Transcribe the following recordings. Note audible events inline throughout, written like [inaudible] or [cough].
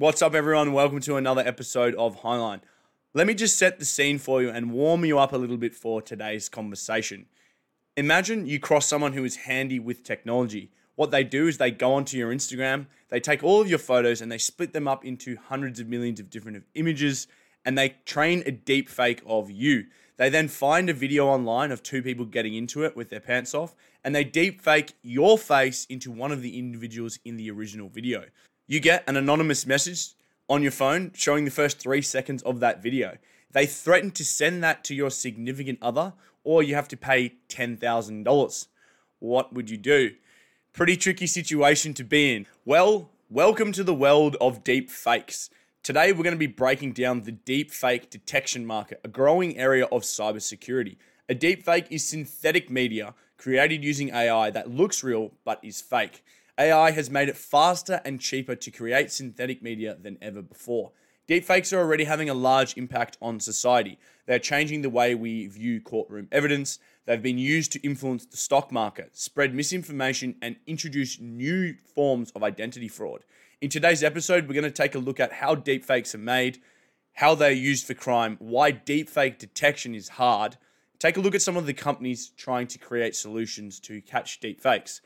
What's up, everyone? Welcome to another episode of Highline. Let me just set the scene for you and warm you up a little bit for today's conversation. Imagine you cross someone who is handy with technology. What they do is they go onto your Instagram, they take all of your photos and they split them up into hundreds of millions of different images and they train a deep fake of you. They then find a video online of two people getting into it with their pants off and they deep fake your face into one of the individuals in the original video. You get an anonymous message on your phone showing the first three seconds of that video. They threaten to send that to your significant other, or you have to pay $10,000. What would you do? Pretty tricky situation to be in. Well, welcome to the world of deep fakes. Today, we're going to be breaking down the deep fake detection market, a growing area of cybersecurity. A deep fake is synthetic media created using AI that looks real but is fake. AI has made it faster and cheaper to create synthetic media than ever before. Deepfakes are already having a large impact on society. They're changing the way we view courtroom evidence. They've been used to influence the stock market, spread misinformation, and introduce new forms of identity fraud. In today's episode, we're going to take a look at how deepfakes are made, how they're used for crime, why deepfake detection is hard. Take a look at some of the companies trying to create solutions to catch deepfakes.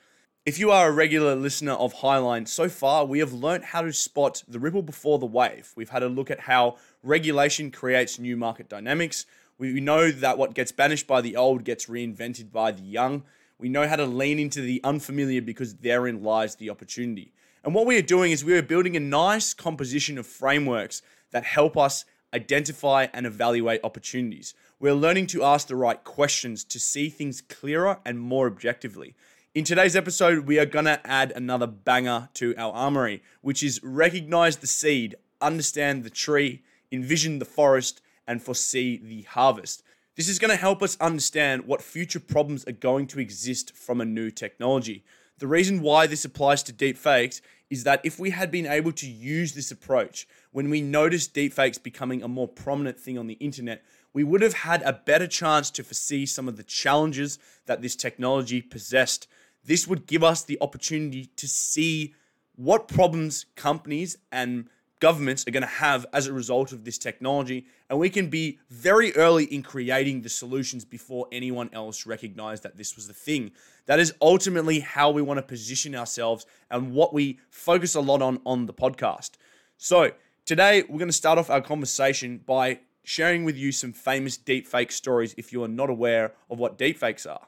If you are a regular listener of Highline, so far we have learnt how to spot the ripple before the wave. We've had a look at how regulation creates new market dynamics. We know that what gets banished by the old gets reinvented by the young. We know how to lean into the unfamiliar because therein lies the opportunity. And what we are doing is we are building a nice composition of frameworks that help us identify and evaluate opportunities. We're learning to ask the right questions to see things clearer and more objectively. In today's episode, we are going to add another banger to our armory, which is recognize the seed, understand the tree, envision the forest, and foresee the harvest. This is going to help us understand what future problems are going to exist from a new technology. The reason why this applies to deepfakes is that if we had been able to use this approach when we noticed deepfakes becoming a more prominent thing on the internet, we would have had a better chance to foresee some of the challenges that this technology possessed this would give us the opportunity to see what problems companies and governments are going to have as a result of this technology. And we can be very early in creating the solutions before anyone else recognized that this was the thing. That is ultimately how we want to position ourselves and what we focus a lot on on the podcast. So, today we're going to start off our conversation by sharing with you some famous deepfake stories if you are not aware of what deepfakes are.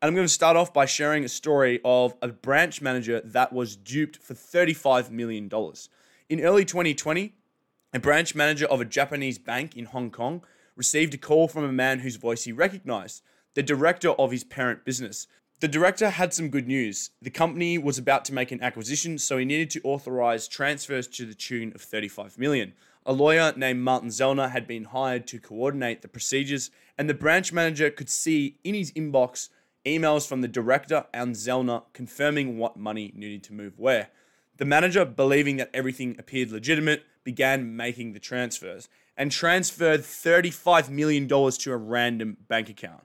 And I'm going to start off by sharing a story of a branch manager that was duped for $35 million. In early 2020, a branch manager of a Japanese bank in Hong Kong received a call from a man whose voice he recognized, the director of his parent business. The director had some good news. The company was about to make an acquisition, so he needed to authorize transfers to the tune of 35 million. A lawyer named Martin Zelner had been hired to coordinate the procedures, and the branch manager could see in his inbox emails from the director and Zelner confirming what money needed to move where. The manager, believing that everything appeared legitimate, began making the transfers and transferred $35 million to a random bank account.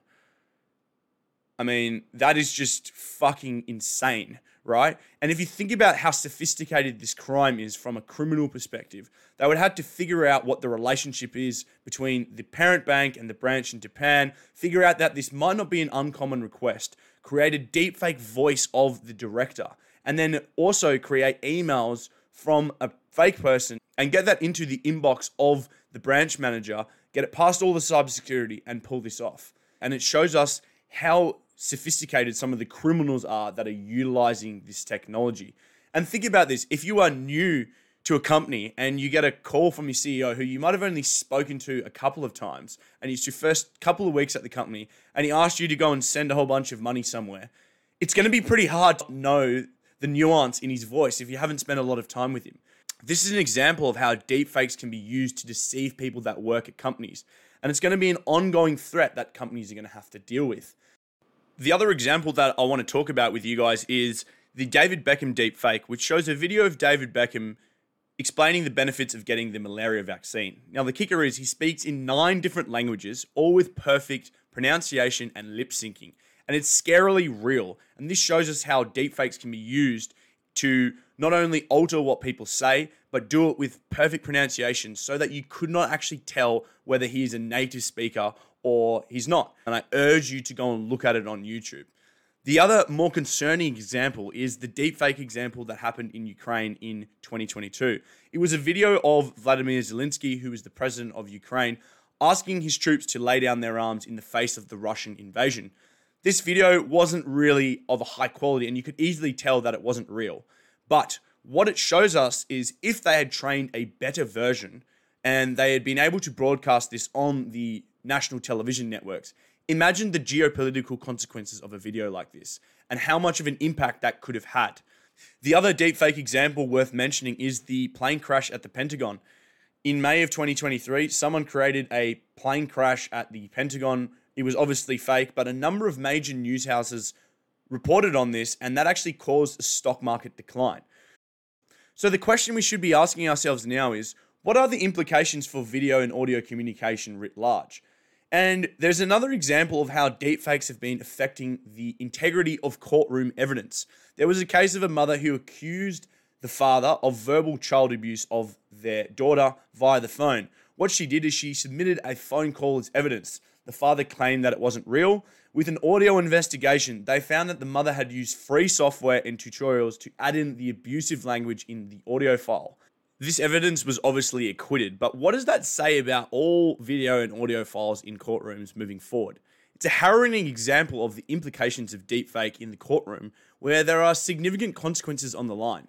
I mean, that is just fucking insane right? And if you think about how sophisticated this crime is from a criminal perspective, they would have to figure out what the relationship is between the parent bank and the branch in Japan, figure out that this might not be an uncommon request, create a deepfake voice of the director, and then also create emails from a fake person and get that into the inbox of the branch manager, get it past all the cybersecurity and pull this off. And it shows us how sophisticated some of the criminals are that are utilizing this technology. And think about this if you are new to a company and you get a call from your CEO who you might have only spoken to a couple of times, and it's your first couple of weeks at the company, and he asked you to go and send a whole bunch of money somewhere, it's going to be pretty hard to know the nuance in his voice if you haven't spent a lot of time with him. This is an example of how deepfakes can be used to deceive people that work at companies. And it's going to be an ongoing threat that companies are going to have to deal with. The other example that I want to talk about with you guys is the David Beckham deep fake, which shows a video of David Beckham explaining the benefits of getting the malaria vaccine. Now, the kicker is he speaks in nine different languages, all with perfect pronunciation and lip syncing. And it's scarily real. And this shows us how deepfakes can be used to not only alter what people say, but do it with perfect pronunciation so that you could not actually tell whether he is a native speaker or he's not. And I urge you to go and look at it on YouTube. The other more concerning example is the deepfake example that happened in Ukraine in 2022. It was a video of Vladimir Zelensky, who is the president of Ukraine, asking his troops to lay down their arms in the face of the Russian invasion. This video wasn't really of a high quality, and you could easily tell that it wasn't real. But what it shows us is if they had trained a better version and they had been able to broadcast this on the national television networks, imagine the geopolitical consequences of a video like this and how much of an impact that could have had. The other deepfake example worth mentioning is the plane crash at the Pentagon. In May of 2023, someone created a plane crash at the Pentagon. It was obviously fake, but a number of major news houses reported on this, and that actually caused a stock market decline. So, the question we should be asking ourselves now is what are the implications for video and audio communication writ large? And there's another example of how deepfakes have been affecting the integrity of courtroom evidence. There was a case of a mother who accused the father of verbal child abuse of their daughter via the phone. What she did is she submitted a phone call as evidence. The father claimed that it wasn't real. With an audio investigation, they found that the mother had used free software and tutorials to add in the abusive language in the audio file. This evidence was obviously acquitted, but what does that say about all video and audio files in courtrooms moving forward? It's a harrowing example of the implications of deepfake in the courtroom, where there are significant consequences on the line.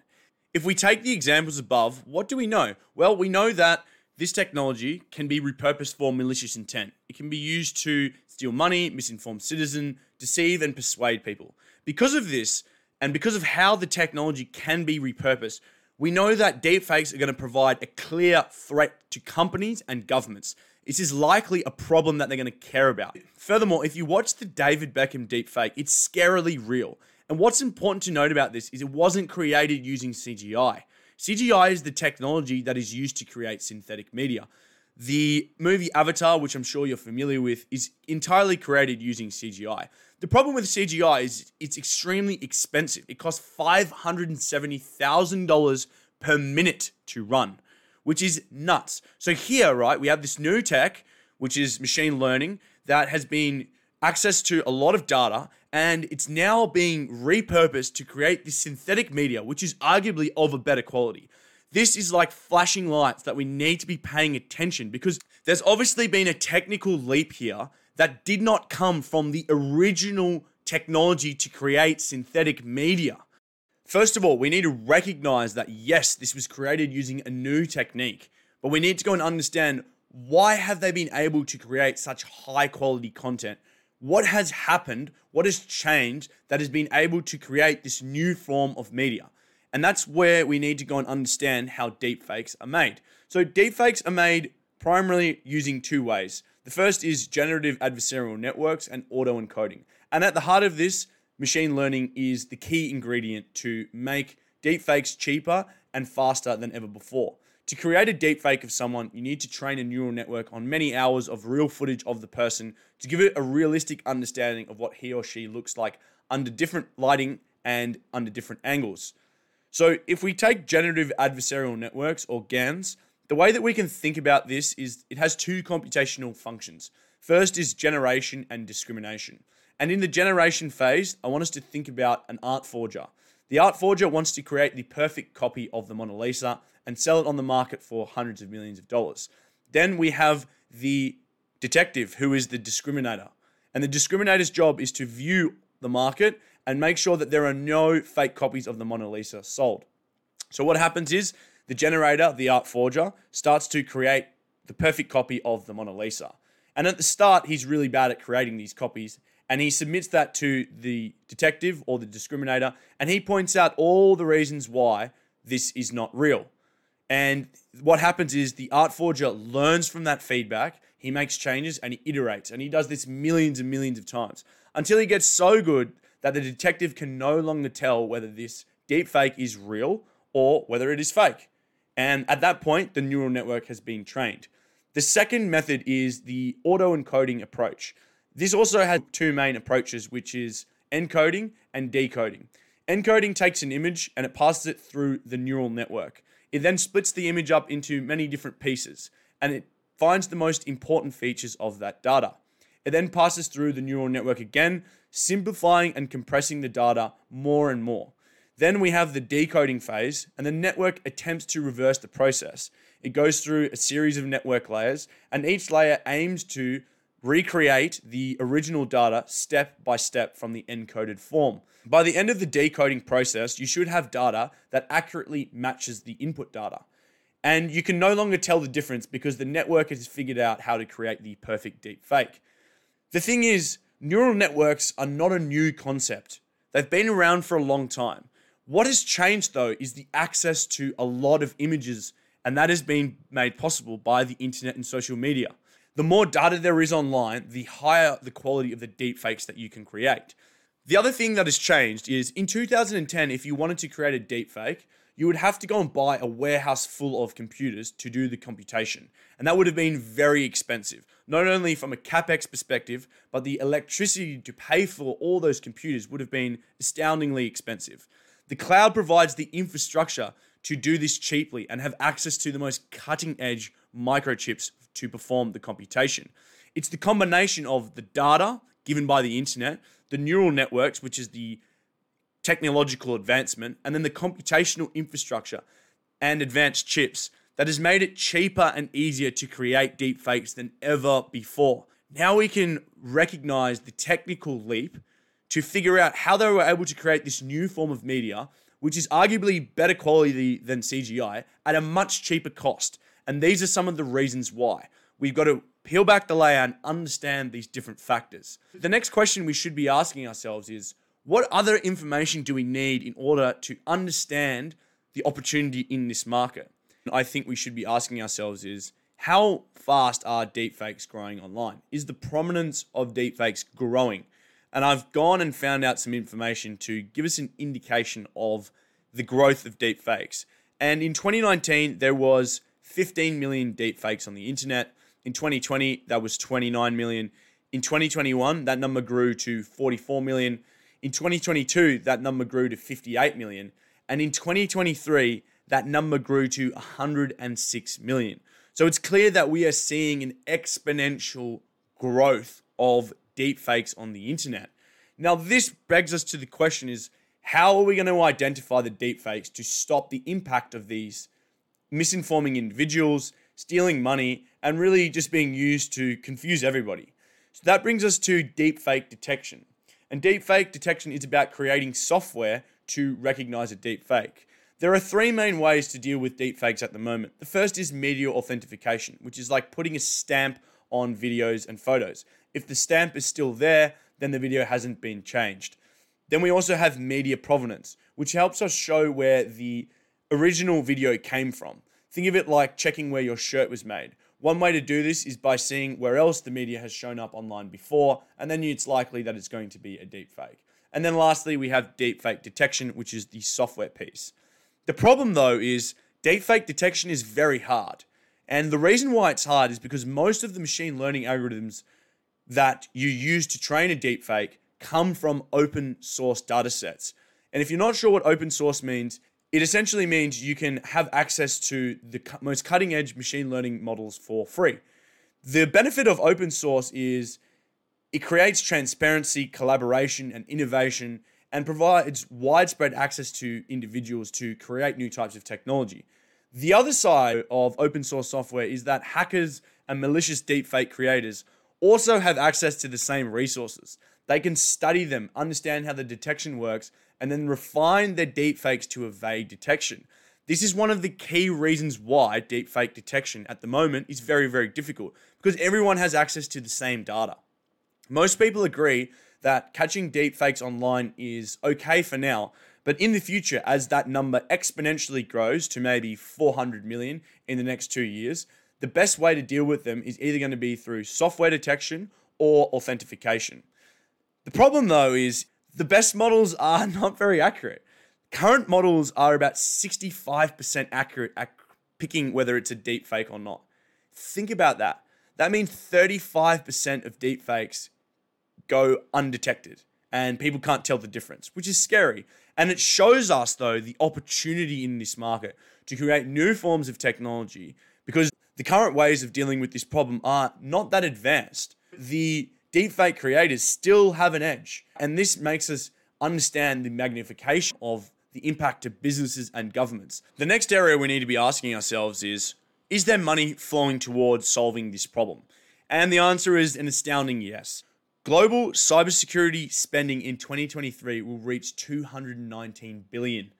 If we take the examples above, what do we know? Well, we know that this technology can be repurposed for malicious intent. It can be used to steal money, misinform citizen, deceive and persuade people. Because of this, and because of how the technology can be repurposed, we know that deepfakes are going to provide a clear threat to companies and governments. This is likely a problem that they're going to care about. Furthermore, if you watch the David Beckham deepfake, it's scarily real. And what's important to note about this is it wasn't created using CGI. CGI is the technology that is used to create synthetic media. The movie Avatar, which I'm sure you're familiar with, is entirely created using CGI. The problem with CGI is it's extremely expensive. It costs $570,000 per minute to run, which is nuts. So here, right, we have this new tech, which is machine learning, that has been access to a lot of data and it's now being repurposed to create this synthetic media, which is arguably of a better quality. This is like flashing lights that we need to be paying attention because there's obviously been a technical leap here that did not come from the original technology to create synthetic media. First of all, we need to recognize that yes, this was created using a new technique, but we need to go and understand why have they been able to create such high quality content? What has happened? What has changed that has been able to create this new form of media? And that's where we need to go and understand how deepfakes are made. So deepfakes are made primarily using two ways. The first is generative adversarial networks and auto encoding. And at the heart of this, machine learning is the key ingredient to make deepfakes cheaper and faster than ever before. To create a deepfake of someone, you need to train a neural network on many hours of real footage of the person to give it a realistic understanding of what he or she looks like under different lighting and under different angles. So, if we take generative adversarial networks or GANs, the way that we can think about this is it has two computational functions. First is generation and discrimination. And in the generation phase, I want us to think about an art forger. The art forger wants to create the perfect copy of the Mona Lisa and sell it on the market for hundreds of millions of dollars. Then we have the detective, who is the discriminator. And the discriminator's job is to view the market and make sure that there are no fake copies of the Mona Lisa sold. So, what happens is the generator, the art forger, starts to create the perfect copy of the Mona Lisa. And at the start, he's really bad at creating these copies. And he submits that to the detective or the discriminator. And he points out all the reasons why this is not real. And what happens is the art forger learns from that feedback. He makes changes and he iterates. And he does this millions and millions of times until he gets so good that the detective can no longer tell whether this deep fake is real or whether it is fake. And at that point, the neural network has been trained. The second method is the auto encoding approach. This also has two main approaches, which is encoding and decoding. Encoding takes an image and it passes it through the neural network. It then splits the image up into many different pieces and it finds the most important features of that data. It then passes through the neural network again, simplifying and compressing the data more and more. Then we have the decoding phase, and the network attempts to reverse the process. It goes through a series of network layers, and each layer aims to recreate the original data step by step from the encoded form. By the end of the decoding process, you should have data that accurately matches the input data. And you can no longer tell the difference because the network has figured out how to create the perfect deep fake. The thing is, neural networks are not a new concept. They've been around for a long time. What has changed though is the access to a lot of images, and that has been made possible by the internet and social media. The more data there is online, the higher the quality of the deepfakes that you can create. The other thing that has changed is in 2010, if you wanted to create a deepfake, you would have to go and buy a warehouse full of computers to do the computation. And that would have been very expensive, not only from a capex perspective, but the electricity to pay for all those computers would have been astoundingly expensive. The cloud provides the infrastructure to do this cheaply and have access to the most cutting edge microchips to perform the computation. It's the combination of the data given by the internet, the neural networks, which is the technological advancement, and then the computational infrastructure and advanced chips that has made it cheaper and easier to create deepfakes than ever before. Now we can recognize the technical leap to figure out how they were able to create this new form of media, which is arguably better quality than CGI at a much cheaper cost. And these are some of the reasons why. We've got to peel back the layer and understand these different factors. The next question we should be asking ourselves is what other information do we need in order to understand the opportunity in this market? I think we should be asking ourselves is how fast are deepfakes growing online? Is the prominence of deepfakes growing? And I've gone and found out some information to give us an indication of the growth of deepfakes. And in 2019, there was 15 million deepfakes on the internet. In 2020, that was 29 million. In 2021, that number grew to 44 million. In 2022, that number grew to 58 million. And in 2023, that number grew to 106 million. So it's clear that we are seeing an exponential growth of deepfakes on the internet. Now, this begs us to the question is how are we going to identify the deep fakes to stop the impact of these misinforming individuals, stealing money, and really just being used to confuse everybody? So that brings us to deep fake detection. And deep fake detection is about creating software to recognize a deep fake. There are three main ways to deal with deepfakes at the moment. The first is media authentication, which is like putting a stamp on videos and photos. If the stamp is still there, then the video hasn't been changed. Then we also have media provenance, which helps us show where the original video came from. Think of it like checking where your shirt was made. One way to do this is by seeing where else the media has shown up online before, and then it's likely that it's going to be a deepfake. And then lastly, we have deepfake detection, which is the software piece. The problem though is deepfake detection is very hard. And the reason why it's hard is because most of the machine learning algorithms that you use to train a deepfake come from open source data sets. And if you're not sure what open source means, it essentially means you can have access to the most cutting edge machine learning models for free. The benefit of open source is it creates transparency, collaboration, and innovation and provides widespread access to individuals to create new types of technology. The other side of open source software is that hackers and malicious deepfake creators also have access to the same resources. They can study them, understand how the detection works, and then refine their deepfakes to evade detection. This is one of the key reasons why deepfake detection at the moment is very, very difficult because everyone has access to the same data. Most people agree that catching deepfakes online is okay for now, but in the future, as that number exponentially grows to maybe 400 million in the next two years, the best way to deal with them is either going to be through software detection or authentication. The problem though is the best models are [laughs] not very accurate. Current models are about 65% accurate at picking whether it's a deep fake or not. Think about that. That means 35% of deep fakes go undetected. and people can't tell the difference, which is scary. And it shows us, though, the opportunity in this market to create new forms of technology because the current ways of dealing with this problem are not that advanced. The deepfake creators still have an edge, and this makes us understand the magnification of the impact to businesses and governments. The next area we need to be asking ourselves is Is there money flowing towards solving this problem? And the answer is an astounding yes. Global cybersecurity spending in 2023 will reach 219 billion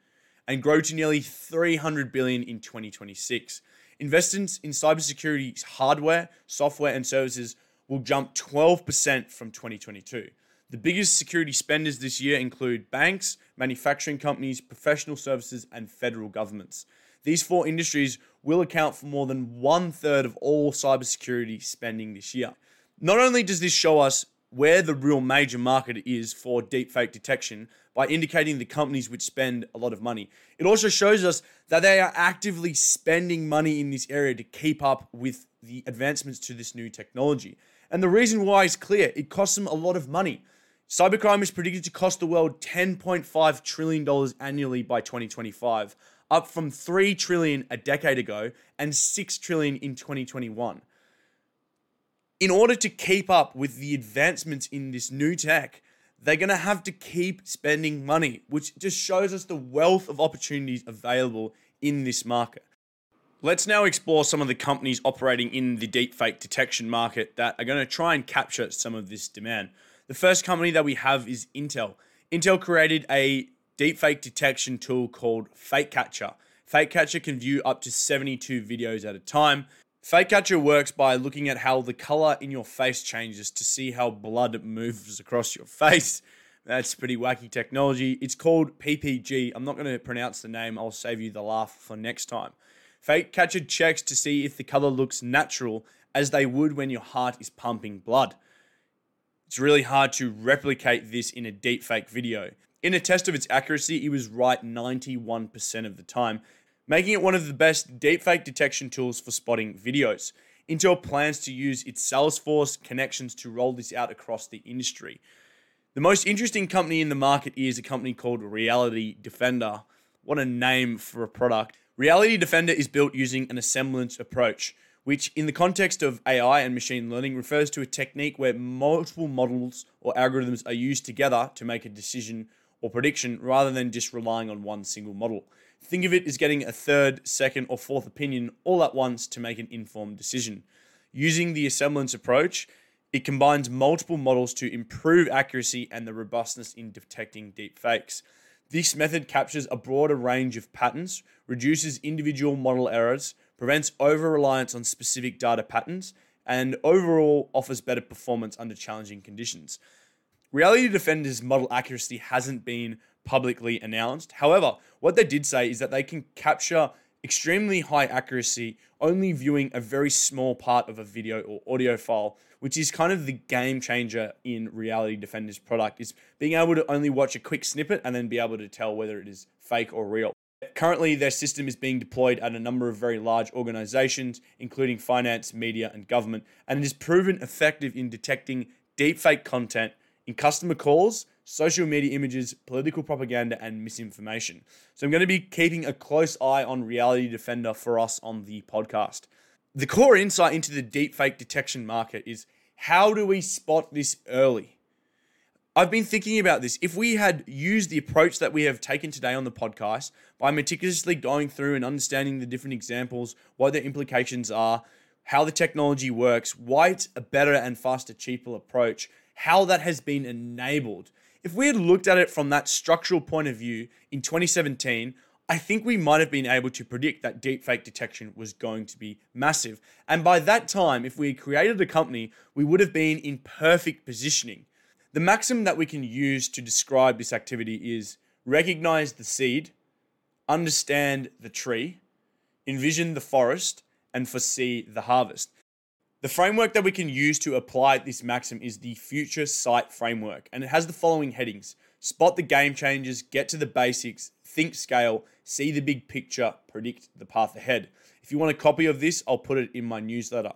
and grow to nearly 300 billion in 2026. Investments in cybersecurity hardware, software, and services will jump 12% from 2022. The biggest security spenders this year include banks, manufacturing companies, professional services, and federal governments. These four industries will account for more than one third of all cybersecurity spending this year. Not only does this show us where the real major market is for deepfake detection by indicating the companies which spend a lot of money. It also shows us that they are actively spending money in this area to keep up with the advancements to this new technology. And the reason why is clear it costs them a lot of money. Cybercrime is predicted to cost the world $10.5 trillion annually by 2025, up from 3 trillion a decade ago and 6 trillion in 2021 in order to keep up with the advancements in this new tech, they're going to have to keep spending money, which just shows us the wealth of opportunities available in this market. Let's now explore some of the companies operating in the deepfake detection market that are going to try and capture some of this demand. The first company that we have is Intel. Intel created a deepfake detection tool called FakeCatcher. FakeCatcher can view up to 72 videos at a time FakeCatcher works by looking at how the color in your face changes to see how blood moves across your face. That's pretty wacky technology. It's called PPG. I'm not going to pronounce the name, I'll save you the laugh for next time. FakeCatcher checks to see if the color looks natural as they would when your heart is pumping blood. It's really hard to replicate this in a deepfake video. In a test of its accuracy, it was right 91% of the time, making it one of the best deepfake detection tools for spotting videos. Intel plans to use its Salesforce connections to roll this out across the industry. The most interesting company in the market is a company called Reality Defender. What a name for a product. Reality Defender is built using an assemblance approach, which, in the context of AI and machine learning, refers to a technique where multiple models or algorithms are used together to make a decision or prediction rather than just relying on one single model. Think of it as getting a third, second, or fourth opinion all at once to make an informed decision. Using the assemblance approach, it combines multiple models to improve accuracy and the robustness in detecting deep fakes. This method captures a broader range of patterns, reduces individual model errors, prevents over reliance on specific data patterns, and overall offers better performance under challenging conditions. Reality Defender's model accuracy hasn't been publicly announced. However, what they did say is that they can capture extremely high accuracy only viewing a very small part of a video or audio file which is kind of the game changer in reality defenders product is being able to only watch a quick snippet and then be able to tell whether it is fake or real currently their system is being deployed at a number of very large organizations including finance media and government and it is proven effective in detecting deepfake content in customer calls social media images, political propaganda, and misinformation. So I'm going to be keeping a close eye on Reality Defender for us on the podcast. The core insight into the deepfake detection market is how do we spot this early? I've been thinking about this. If we had used the approach that we have taken today on the podcast by meticulously going through and understanding the different examples, what their implications are, how the technology works, why it's a better and faster, cheaper approach, how that has been enabled if we had looked at it from that structural point of view in 2017, I think we might have been able to predict that deepfake detection was going to be massive. And by that time, if we had created a company, we would have been in perfect positioning. The maxim that we can use to describe this activity is recognize the seed, understand the tree, envision the forest, and foresee the harvest. The framework that we can use to apply this maxim is the FutureSight Framework, and it has the following headings Spot the game changers, get to the basics, think scale, see the big picture, predict the path ahead. If you want a copy of this, I'll put it in my newsletter.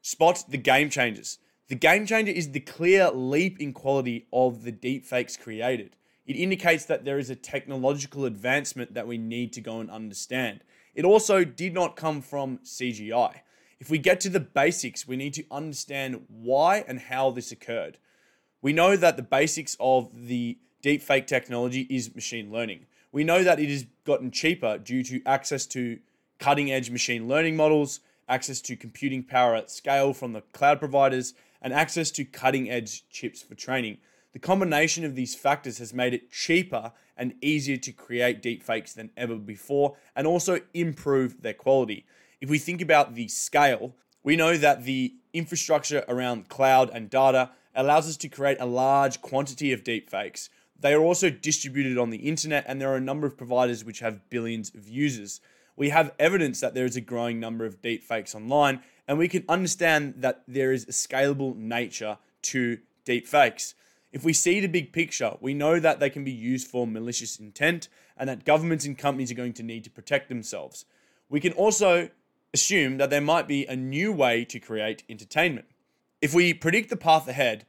Spot the game changers. The game changer is the clear leap in quality of the deepfakes created. It indicates that there is a technological advancement that we need to go and understand. It also did not come from CGI. If we get to the basics, we need to understand why and how this occurred. We know that the basics of the deepfake technology is machine learning. We know that it has gotten cheaper due to access to cutting edge machine learning models, access to computing power at scale from the cloud providers, and access to cutting edge chips for training. The combination of these factors has made it cheaper and easier to create deepfakes than ever before and also improve their quality. If we think about the scale, we know that the infrastructure around cloud and data allows us to create a large quantity of deepfakes. They are also distributed on the internet, and there are a number of providers which have billions of users. We have evidence that there is a growing number of deepfakes online, and we can understand that there is a scalable nature to deepfakes. If we see the big picture, we know that they can be used for malicious intent and that governments and companies are going to need to protect themselves. We can also assume that there might be a new way to create entertainment. If we predict the path ahead,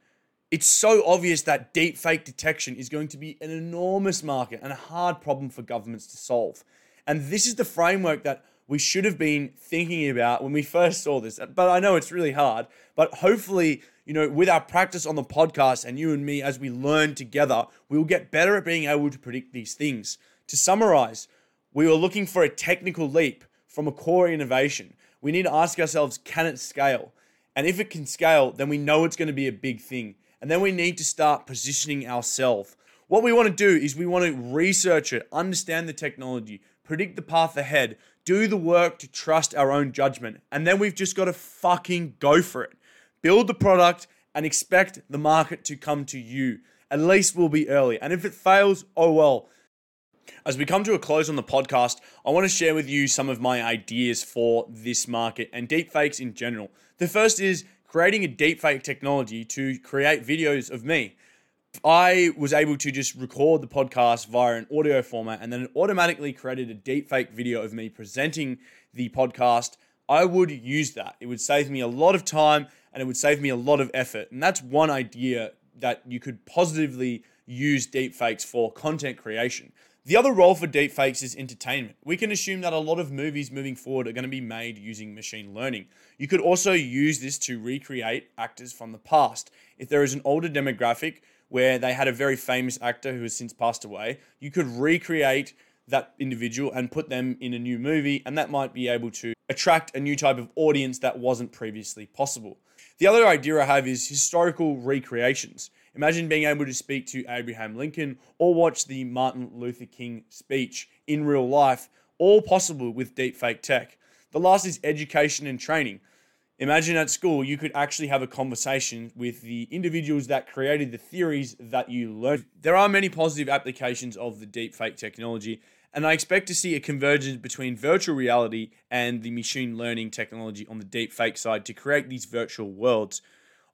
it's so obvious that deep fake detection is going to be an enormous market and a hard problem for governments to solve. And this is the framework that we should have been thinking about when we first saw this. But I know it's really hard. But hopefully, you know, with our practice on the podcast and you and me as we learn together, we will get better at being able to predict these things. To summarize, we were looking for a technical leap from a core innovation. We need to ask ourselves can it scale? And if it can scale, then we know it's going to be a big thing. And then we need to start positioning ourselves. What we want to do is we want to research it, understand the technology, predict the path ahead, do the work to trust our own judgment. And then we've just got to fucking go for it. Build the product and expect the market to come to you. At least we'll be early. And if it fails, oh well. As we come to a close on the podcast, I want to share with you some of my ideas for this market and deepfakes in general. The first is creating a deepfake technology to create videos of me. I was able to just record the podcast via an audio format and then it automatically created a deepfake video of me presenting the podcast. I would use that. It would save me a lot of time and it would save me a lot of effort. And that's one idea that you could positively use deepfakes for content creation. The other role for deepfakes is entertainment. We can assume that a lot of movies moving forward are going to be made using machine learning. You could also use this to recreate actors from the past. If there is an older demographic where they had a very famous actor who has since passed away, you could recreate that individual and put them in a new movie, and that might be able to attract a new type of audience that wasn't previously possible. The other idea I have is historical recreations. Imagine being able to speak to Abraham Lincoln or watch the Martin Luther King speech in real life, all possible with deepfake tech. The last is education and training. Imagine at school you could actually have a conversation with the individuals that created the theories that you learned. There are many positive applications of the deepfake technology, and I expect to see a convergence between virtual reality and the machine learning technology on the deepfake side to create these virtual worlds.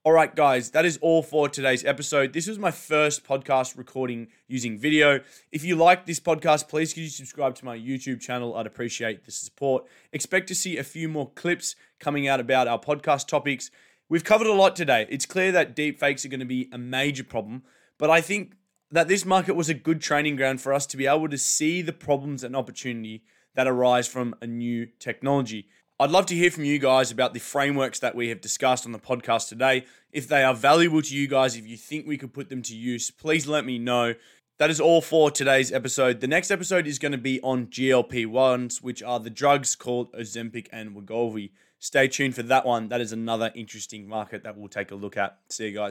All right, guys, that is all for today's episode. This was my first podcast recording using video. If you like this podcast, please could you subscribe to my YouTube channel? I'd appreciate the support. Expect to see a few more clips coming out about our podcast topics. We've covered a lot today. It's clear that deepfakes are going to be a major problem, but I think that this market was a good training ground for us to be able to see the problems and opportunity that arise from a new technology. I'd love to hear from you guys about the frameworks that we have discussed on the podcast today. If they are valuable to you guys, if you think we could put them to use, please let me know. That is all for today's episode. The next episode is going to be on GLP 1s, which are the drugs called Ozempic and Wegovy. Stay tuned for that one. That is another interesting market that we'll take a look at. See you guys.